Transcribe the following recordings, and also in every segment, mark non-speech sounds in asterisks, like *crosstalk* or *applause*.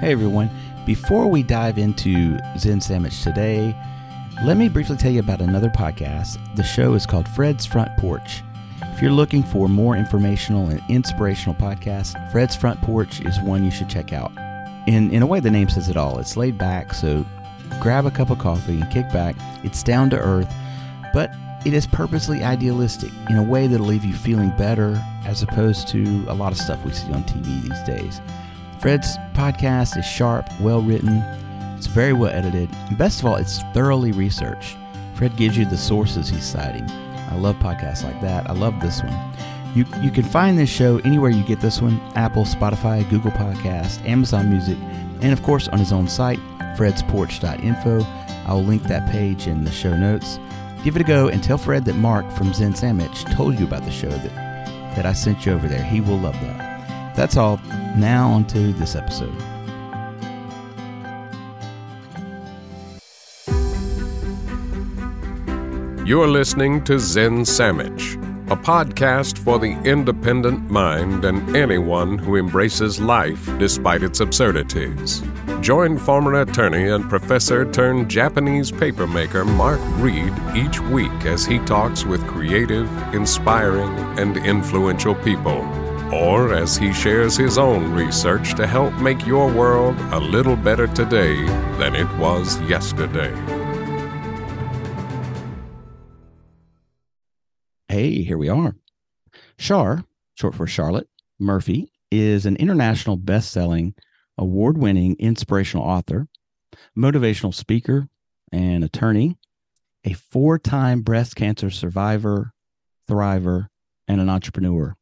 Hey everyone, before we dive into Zen Sandwich today, let me briefly tell you about another podcast. The show is called Fred's Front Porch. If you're looking for more informational and inspirational podcasts, Fred's Front Porch is one you should check out. In, in a way, the name says it all. It's laid back, so grab a cup of coffee and kick back. It's down to earth, but it is purposely idealistic in a way that'll leave you feeling better as opposed to a lot of stuff we see on TV these days. Fred's podcast is sharp, well written, it's very well edited, and best of all, it's thoroughly researched. Fred gives you the sources he's citing. I love podcasts like that. I love this one. You, you can find this show anywhere you get this one Apple, Spotify, Google Podcast, Amazon Music, and of course on his own site, fredsporch.info. I'll link that page in the show notes. Give it a go and tell Fred that Mark from Zen Sandwich told you about the show, that, that I sent you over there. He will love that. That's all. Now, on to this episode. You're listening to Zen Sandwich, a podcast for the independent mind and anyone who embraces life despite its absurdities. Join former attorney and professor turned Japanese papermaker Mark Reed each week as he talks with creative, inspiring, and influential people or as he shares his own research to help make your world a little better today than it was yesterday. Hey, here we are. Char, short for Charlotte Murphy, is an international best selling, award winning inspirational author, motivational speaker, and attorney, a four time breast cancer survivor, thriver, and an entrepreneur.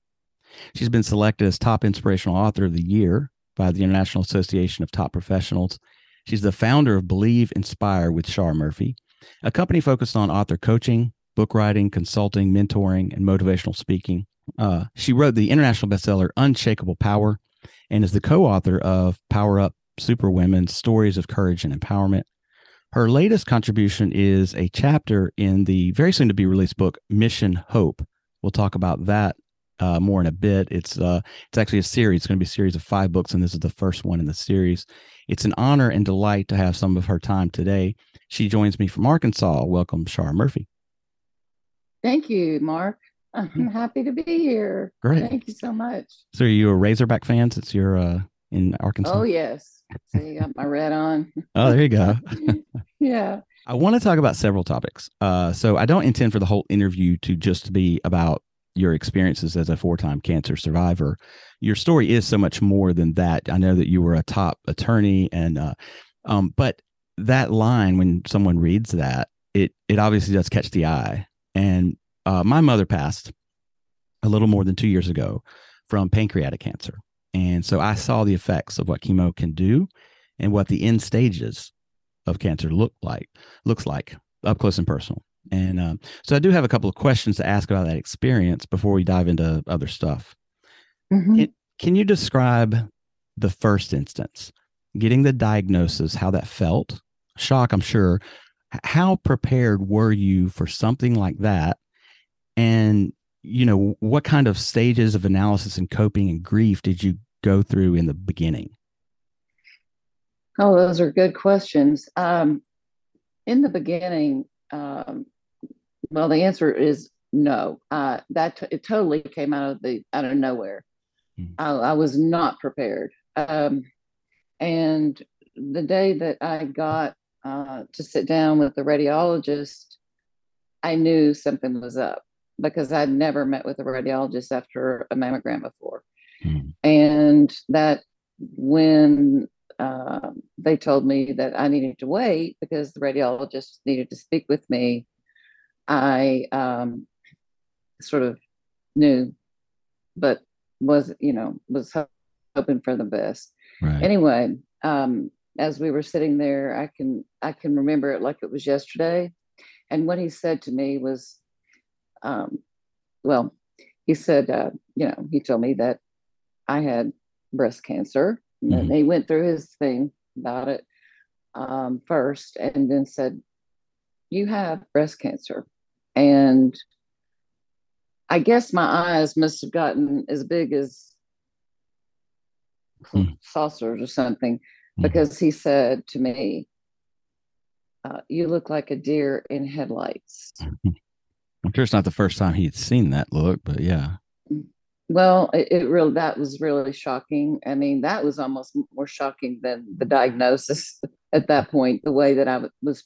She's been selected as top inspirational author of the year by the International Association of Top Professionals. She's the founder of Believe Inspire with Char Murphy, a company focused on author coaching, book writing, consulting, mentoring, and motivational speaking. Uh, she wrote the international bestseller Unshakable Power and is the co author of Power Up Superwomen Stories of Courage and Empowerment. Her latest contribution is a chapter in the very soon to be released book Mission Hope. We'll talk about that uh, more in a bit. It's uh, it's actually a series. It's going to be a series of five books, and this is the first one in the series. It's an honor and delight to have some of her time today. She joins me from Arkansas. Welcome, Char Murphy. Thank you, Mark. *laughs* I'm happy to be here. Great. Thank you so much. So, are you a Razorback fan since you're uh, in Arkansas? Oh yes. See, you got my red on. *laughs* oh, there you go. *laughs* yeah. I want to talk about several topics. Uh, so I don't intend for the whole interview to just be about your experiences as a four-time cancer survivor your story is so much more than that. I know that you were a top attorney and uh, um, but that line when someone reads that it it obviously does catch the eye. And uh, my mother passed a little more than two years ago from pancreatic cancer. And so i saw the effects of what chemo can do and what the end stages of cancer look like looks like up close and personal and um, so I do have a couple of questions to ask about that experience before we dive into other stuff. Mm-hmm. Can, can you describe the first instance, getting the diagnosis, how that felt? Shock, I'm sure. How prepared were you for something like that? And, you know, what kind of stages of analysis and coping and grief did you go through in the beginning? Oh, those are good questions. Um, in the beginning, um, well, the answer is no. Uh, that t- it totally came out of the out of nowhere. Mm-hmm. I, I, was not prepared. Um, and the day that I got uh, to sit down with the radiologist, I knew something was up because I'd never met with a radiologist after a mammogram before. Mm-hmm. And that when uh, they told me that I needed to wait because the radiologist needed to speak with me, I um, sort of knew, but was, you know, was hoping for the best. Right. Anyway, um, as we were sitting there, I can I can remember it like it was yesterday. And what he said to me was, um, well, he said, uh, you know, he told me that I had breast cancer. Mm-hmm. And he went through his thing about it um, first, and then said, "You have breast cancer." And I guess my eyes must have gotten as big as hmm. saucers or something mm-hmm. because he said to me, uh, "You look like a deer in headlights." *laughs* I'm sure it's not the first time he'd seen that look, but yeah. Well, it, it really that was really shocking. I mean, that was almost more shocking than the diagnosis *laughs* at that point. The way that I was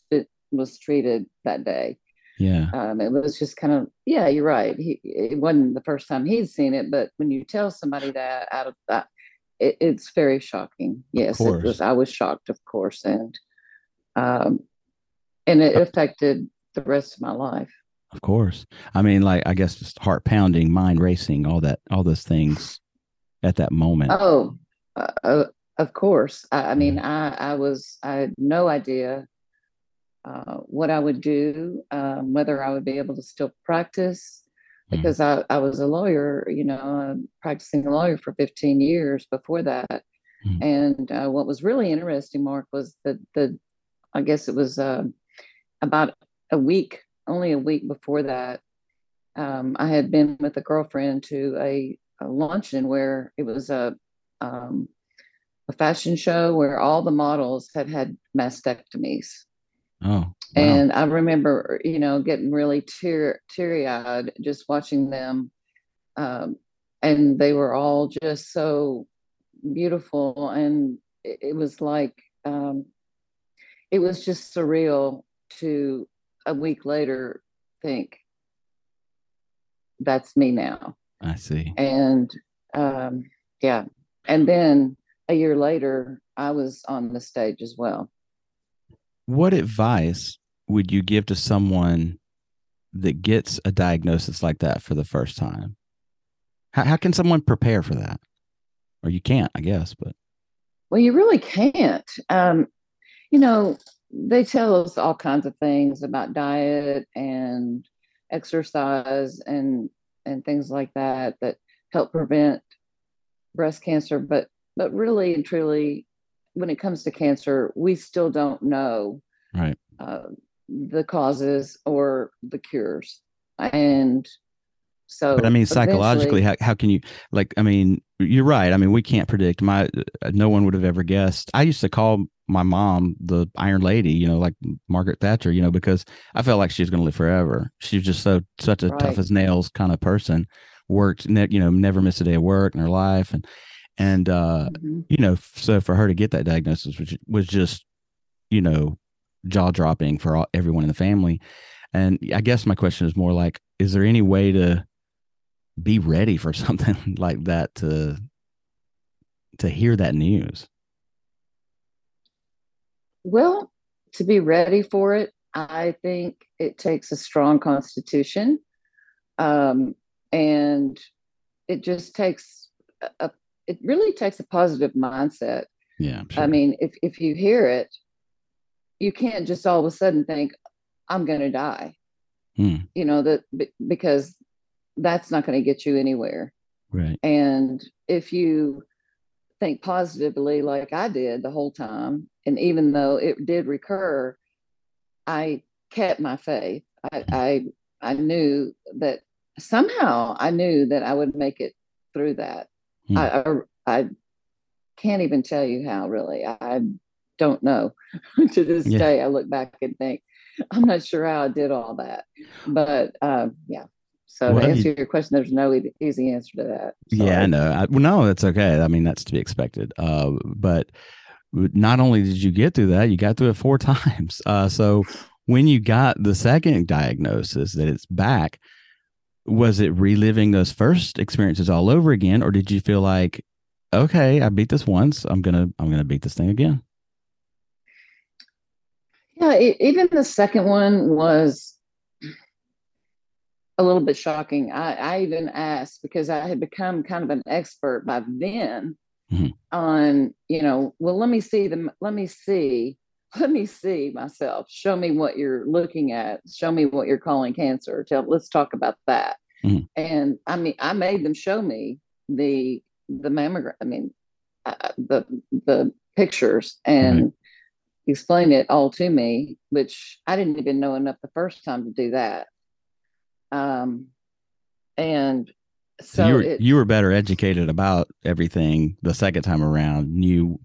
was treated that day. Yeah. Um, it was just kind of yeah. You're right. He it wasn't the first time he'd seen it, but when you tell somebody that out of that, it, it's very shocking. Yes, it was. I was shocked, of course, and um, and it affected the rest of my life. Of course. I mean, like I guess just heart pounding, mind racing, all that, all those things at that moment. Oh, uh, uh, of course. I, I mean, I, I was, I had no idea uh, what I would do, um, whether I would be able to still practice, mm. because mm. I, I was a lawyer, you know, practicing a lawyer for 15 years before that. Mm. And uh, what was really interesting, Mark, was that the, I guess it was uh, about a week only a week before that, um, I had been with a girlfriend to a, a luncheon where it was a um, a fashion show where all the models had had mastectomies. Oh, wow. and I remember, you know, getting really tear teary eyed just watching them, um, and they were all just so beautiful, and it, it was like um, it was just surreal to a week later think that's me now. I see. And um, yeah. And then a year later, I was on the stage as well. What advice would you give to someone that gets a diagnosis like that for the first time? How, how can someone prepare for that? Or you can't, I guess, but. Well, you really can't. Um, you know, they tell us all kinds of things about diet and exercise and and things like that that help prevent breast cancer. But but really and truly when it comes to cancer we still don't know right. uh, the causes or the cures. And so but i mean psychologically how, how can you like i mean you're right i mean we can't predict my no one would have ever guessed i used to call my mom the Iron Lady, you know, like Margaret Thatcher, you know, because I felt like she was going to live forever. She was just so such a right. tough as nails kind of person. Worked, ne- you know, never missed a day of work in her life, and and uh, mm-hmm. you know, so for her to get that diagnosis, which was just, you know, jaw dropping for all, everyone in the family. And I guess my question is more like, is there any way to be ready for *laughs* something like that to to hear that news? Well, to be ready for it, I think it takes a strong constitution. Um, and it just takes a, it really takes a positive mindset. Yeah. Sure. I mean, if, if you hear it, you can't just all of a sudden think, I'm going to die. Hmm. You know, that because that's not going to get you anywhere. Right. And if you think positively like I did the whole time. And even though it did recur, I kept my faith. I, I, I knew that somehow I knew that I would make it through that. Hmm. I, I, I can't even tell you how really. I don't know. *laughs* to this yeah. day, I look back and think, I'm not sure how I did all that. But um, yeah. So to answer you, your question, there's no easy answer to that. Sorry. Yeah, I know. I, well, no, that's okay. I mean, that's to be expected. Uh, but not only did you get through that, you got through it four *laughs* times. Uh, so when you got the second diagnosis that it's back, was it reliving those first experiences all over again, or did you feel like, okay, I beat this once, I'm gonna I'm gonna beat this thing again? Yeah, it, even the second one was a little bit shocking. I, I even asked because I had become kind of an expert by then mm-hmm. on, you know, well, let me see the, let me see, *laughs* let me see myself. Show me what you're looking at. Show me what you're calling cancer. Tell, let's talk about that. Mm-hmm. And I mean, I made them show me the the mammogram. I mean, uh, the the pictures and. Explain it all to me, which I didn't even know enough the first time to do that. Um, and so you were, it, you were better educated about everything the second time around, knew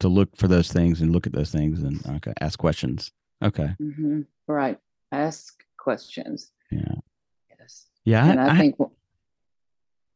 to look for those things and look at those things and okay, ask questions. Okay. Mm-hmm. Right. Ask questions. Yeah. Yes. Yeah. And I, I, think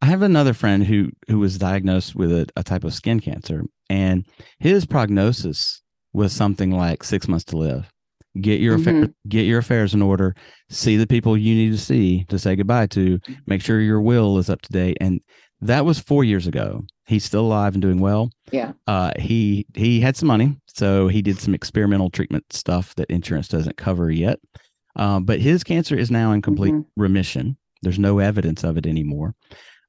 I have another friend who who was diagnosed with a, a type of skin cancer, and his prognosis was something like six months to live. Get your Mm-hmm. affairs, get your affairs in order. See the people you need to see to say goodbye to. Mm-hmm. Make sure your will is up to date. And that was four years ago. He's still alive and doing well. yeah. Uh, he he had some money, so he did some experimental treatment stuff that insurance doesn't cover yet. Um, but his cancer is now in complete Mhm. remission. There's no evidence of it anymore.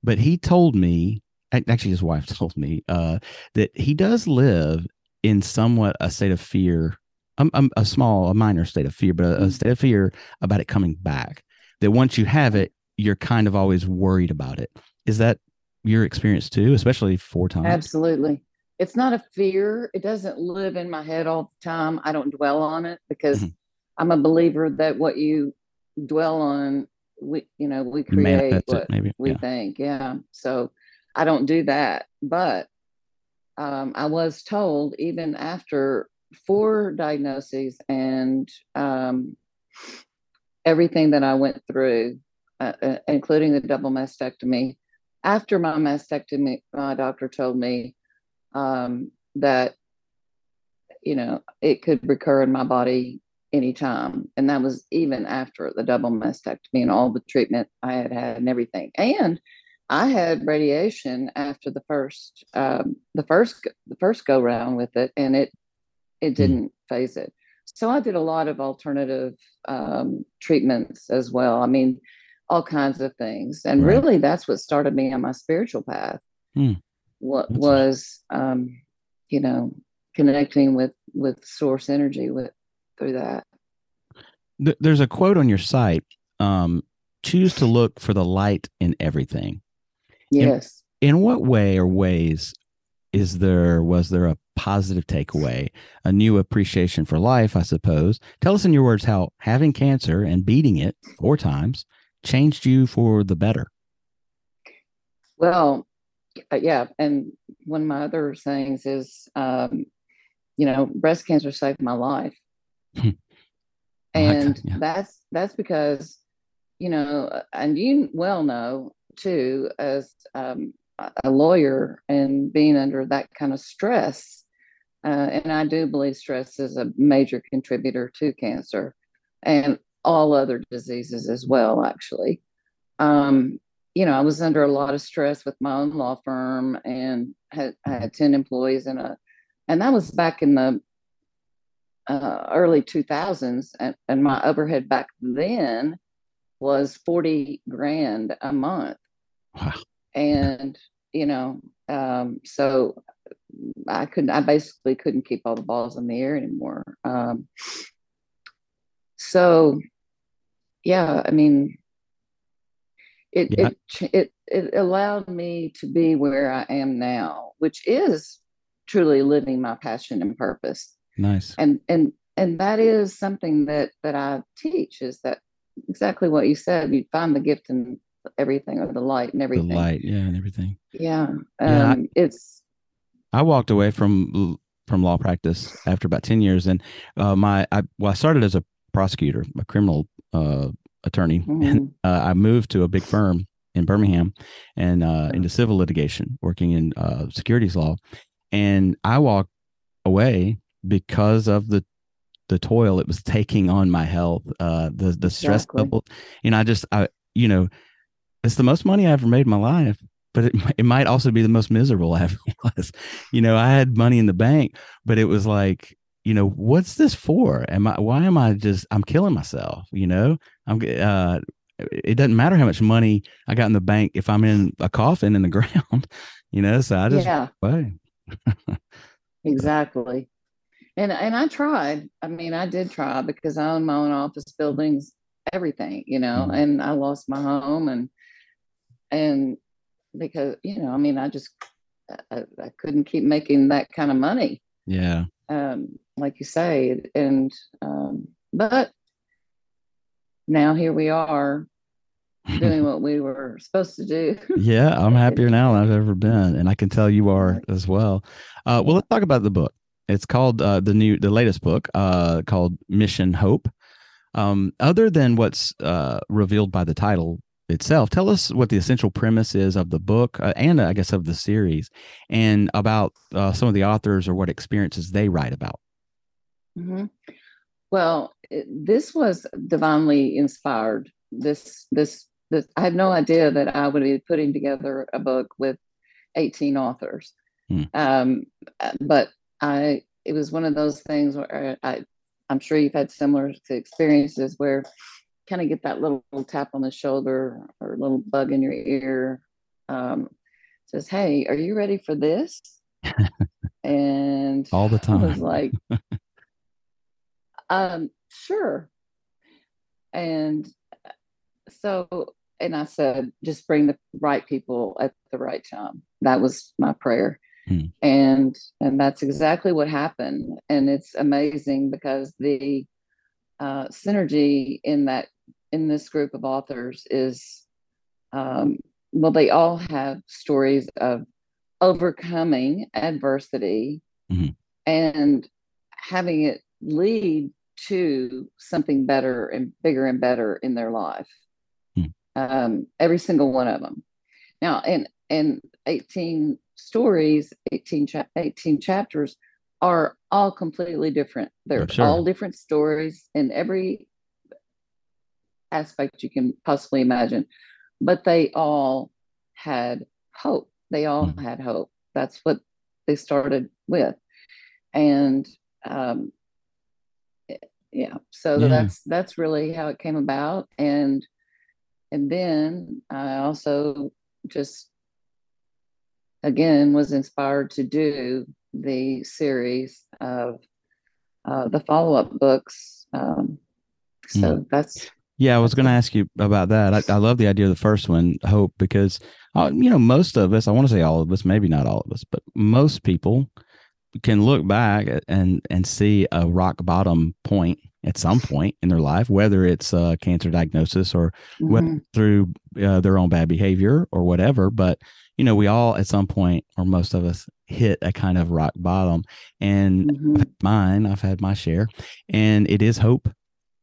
But he told me, actually, his wife *laughs* told me uh, that he does live in somewhat a state of fear, um, um, a small, a minor state of fear, but a, a Mhm. state of fear about it coming back. That once you have it, you're kind of always worried about it. Is that your experience too, especially four times? Absolutely. It's not a fear. It doesn't live in my head all the time. I don't dwell on it because Mhm. I'm a believer that what you dwell on, we you know, we create manifest what it, maybe. we yeah. think. Yeah. So I don't do that. But um, I was told even after four diagnoses and um, everything that I went through, uh, uh, including the double mastectomy, after my mastectomy, my doctor told me um, that, you know, it could recur in my body anytime. And that was even after the double mastectomy and all the treatment I had had and everything. And I had radiation after the first, um, the first, the first go round with it, and it, it didn't faze it. So I did a lot of alternative um, treatments as well. I mean, all kinds of things, and Right. really, that's what started me on my spiritual path. Hmm. What That's was, um, you know, connecting with with source energy with through that. There's a quote on your site um, choose to look for the light in everything Yes. in what way or ways is there was there a positive takeaway a new appreciation for life i suppose? Tell us in your words how having cancer and beating it four times changed you for the better. Well, uh, yeah, and one of my other sayings is, um, you know, breast cancer saved my life, like and yeah. that's that's because, you know, uh, and you well know too, as um, a- lawyer and being under that kind of stress, uh, and I do believe stress is a major contributor to cancer, and all other diseases as well, actually. Um, you know, I was under a lot of stress with my own law firm and had I had 10 employees and a and that was back in the uh, early 2000s and, and my overhead back then was 40 grand a month wow and you know um, so i couldn't i basically couldn't keep all the balls in the air anymore. Um, so yeah i mean it Yeah. it it it allowed me to be where i am now which is truly living my passion and purpose. Nice. And and and that is something that that i teach is that exactly what you said you find the gift in everything or the light and everything. the light yeah and everything. Yeah um Yeah, I- it's I walked away from from law practice after about ten years, and uh, my I well I started as a prosecutor, a criminal uh, attorney, *laughs* and mhm, uh, I moved to a big firm in Birmingham and uh, into civil litigation, working in uh, securities law, and I walked away because of the the toil it was taking on my health, uh, the the stress Exactly. level, and I just I you know it's the most money I ever made in my life, but it, it might also be the most miserable I ever *laughs* was. You know, I had money in the bank, but it was like, you know, what's this for? Am I, why am I just, I'm killing myself, you know, I'm, uh, it doesn't matter how much money I got in the bank if I'm in a coffin in the *laughs* ground, you know, so I just, yeah. *laughs* exactly. And and i tried. I mean i did try because i own my own office buildings everything you know? Mhm. and i lost my home and and because you know i mean i just I, I couldn't keep making that kind of money yeah. um like you say and um but now here we are *laughs* doing what we were supposed to do yeah. I'm *laughs* happier now than I've ever been. And I can tell you are as well. Uh, well, let's talk about the book. It's called uh, the new, the latest book uh, called Mission Hope. Um, other than what's uh, revealed by the title itself, tell us what the essential premise is of the book uh, and I guess of the series, and about uh, some of the authors or what experiences they write about. Mm-hmm. Well, it, this was divinely inspired. This, this, this. I had no idea that I would be putting together a book with 18 authors. Hmm. Um, but I, it was one of those things where I, I'm sure you've had similar experiences where kind of get that little, little, tap on the shoulder or a little bug in your ear. Um, says, "Hey, are you ready for this?" *laughs* and all the time, I was like, um, "Sure." And so, and I said, "Just bring the right people at the right time." That was my prayer. Hmm. And and that's exactly what happened. And it's amazing because the uh, synergy in that in this group of authors is um, well, they all have stories of overcoming adversity mm-hmm. and having it lead to something better and bigger and better in their life. Mm. Um, every single one of them. Now, and and 18 stories, 18, cha- 18 chapters are all completely different. They're sure. all different stories and every aspect you can possibly imagine, but they all had hope. They all mm. had hope. That's what they started with. And um, yeah, so yeah. that's that's really how it came about. And and then I also just again was inspired to do the series of uh, the follow-up books um, so mm. that's yeah i was going to ask you about that I, I, love the idea of the first one hope because uh, you know most of us i want to say all of us maybe not all of us but most people can look back and and see a rock bottom point at some point in their life, whether it's a cancer diagnosis or mm-hmm. through uh, their own bad behavior or whatever. But you know, we all at some point, or most of us, hit a kind of rock bottom. And mm-hmm. mine, I've had my share, and it is hope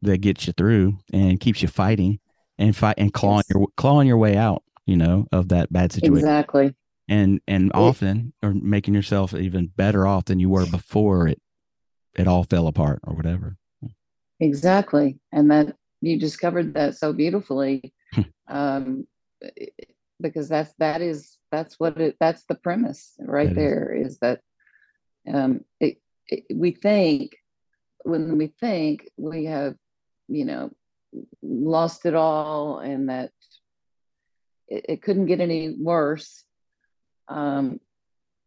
that gets you through and keeps you fighting and fight and clawing yes. your clawing your way out. You know, of that bad situation. Exactly. And and often, or making yourself even better off than you were before it it all fell apart or whatever. Exactly. And that you discovered that so beautifully. Hmm. um, because that's that is that's what it that's the premise right that there is. is that um it, it, we think when we think we have you know lost it all and that it, it couldn't get any worse um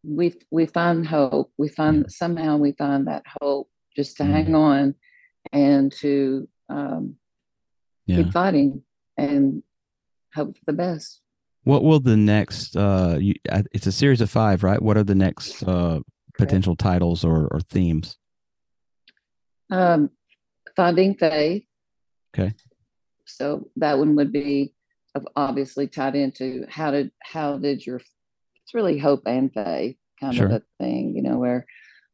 we we find hope we find somehow we find that hope just to mm. hang on and to um, yeah. keep fighting and hope for the best. What will the next? Uh, you, it's a series of five, right? What are the next uh, potential titles or, or themes? Um, finding faith. Okay. So that one would be obviously tied into how did how did your it's really hope and faith kind sure. of a thing, you know, where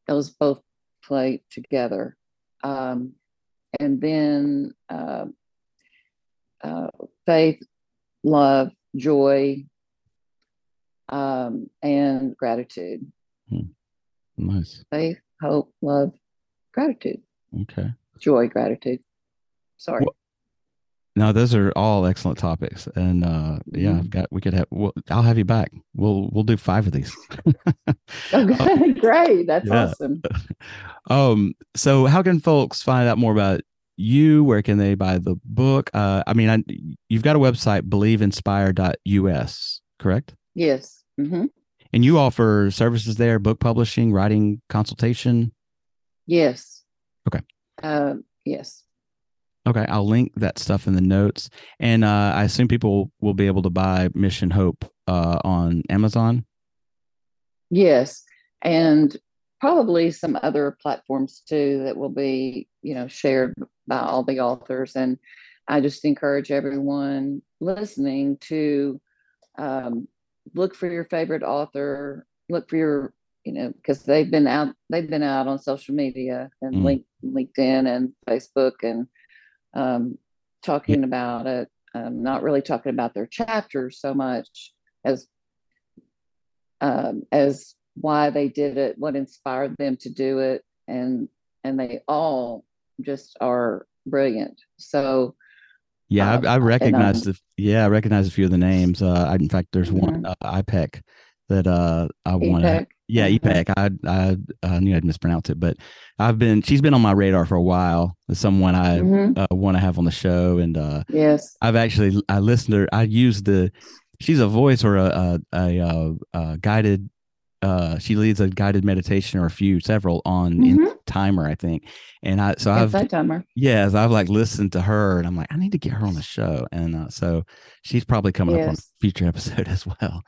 those both play together. Um, and then uh, uh, faith, love, joy, um, and gratitude. Hmm. Nice. Faith, hope, love, gratitude. Okay. Joy, gratitude. Sorry. Well, no, those are all excellent topics, and uh, yeah, I've mm-hmm. got. We could have. Well, I'll have you back. We'll we'll do five of these. *laughs* okay, *laughs* great. That's yeah. awesome. *laughs* Um. So, how can folks find out more about you? Where can they buy the book? Uh, I mean, I, you've got a website, believeinspire.us, correct? Yes. Mm-hmm. And you offer services there, book publishing, writing, consultation. Yes. Okay. Uh, yes. Okay, I'll link that stuff in the notes, and uh, I assume people will be able to buy Mission Hope uh, on Amazon. Yes, and probably some other platforms too that will be, you know, shared by all the authors. And I just encourage everyone listening to um, look for your favorite author, look for your you know, because they've been out, they've been out on social media and Mm. link, LinkedIn and Facebook and um, talking about it. Um, not really talking about their chapters so much as um, as why they did it, what inspired them to do it, and and they all just are brilliant. So Yeah, Um, I, I recognize um, the yeah, I recognize a few of the names. Uh, I, in fact, there's one Mhm. uh, IPEC that uh I want to. Yeah, Mhm. EPEC. I, I I knew I'd mispronounce it, but I've been she's been on my radar for a while. As someone I Mhm. uh, want to have on the show, and uh, yes, I've actually I listened to her. I use the she's a voice or a a, a, uh uh guided. Uh, she leads a guided meditation or a few, several on in Mhm. timer, I think. And I so I've I timer. Yes, I've like listened to her and I'm like, I need to get her on the show. And uh, so she's probably coming up on a future *laughs* episode as well.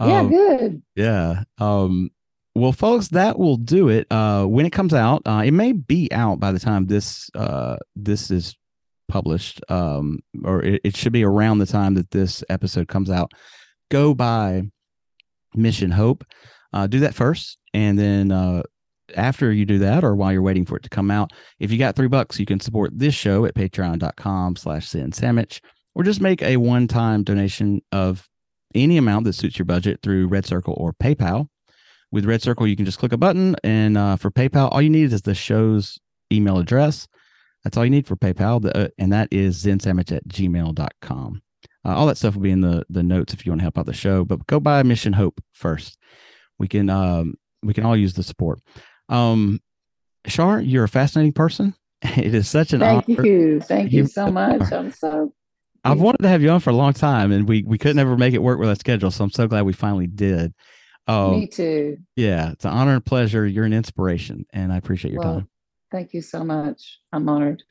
Yeah, Um, good. yeah. Um, well, folks, that will do it. Uh, when it comes out, uh, it may be out by the time this uh, this is published, um, or it, it should be around the time that this episode comes out. Go by Mission Hope. Uh, do that first, and then uh, after you do that, or while you're waiting for it to come out, if you got three bucks, you can support this show at Patreon.com/slash Zen Sandwich, or just make a one-time donation of any amount that suits your budget through Red Circle or PayPal. With Red Circle, you can just click a button, and uh, for PayPal, all you need is the show's email address. That's all you need for PayPal, the, uh, and that is zensandwich at gmail.com. Uh, all that stuff will be in the the notes if you want to help out the show. But go buy Mission Hope first. We can um, we can all use the support. Um, Char, you're a fascinating person. *laughs* It is such an Thank honor. you. Thank you You so much. I'm so I've wanted to have you on for a long time, and we we couldn't ever make it work with our schedule. So I'm so glad we finally did. Um, me too. yeah, it's an honor and pleasure. You're an inspiration, and I appreciate your Well, time. thank you so much. I'm honored.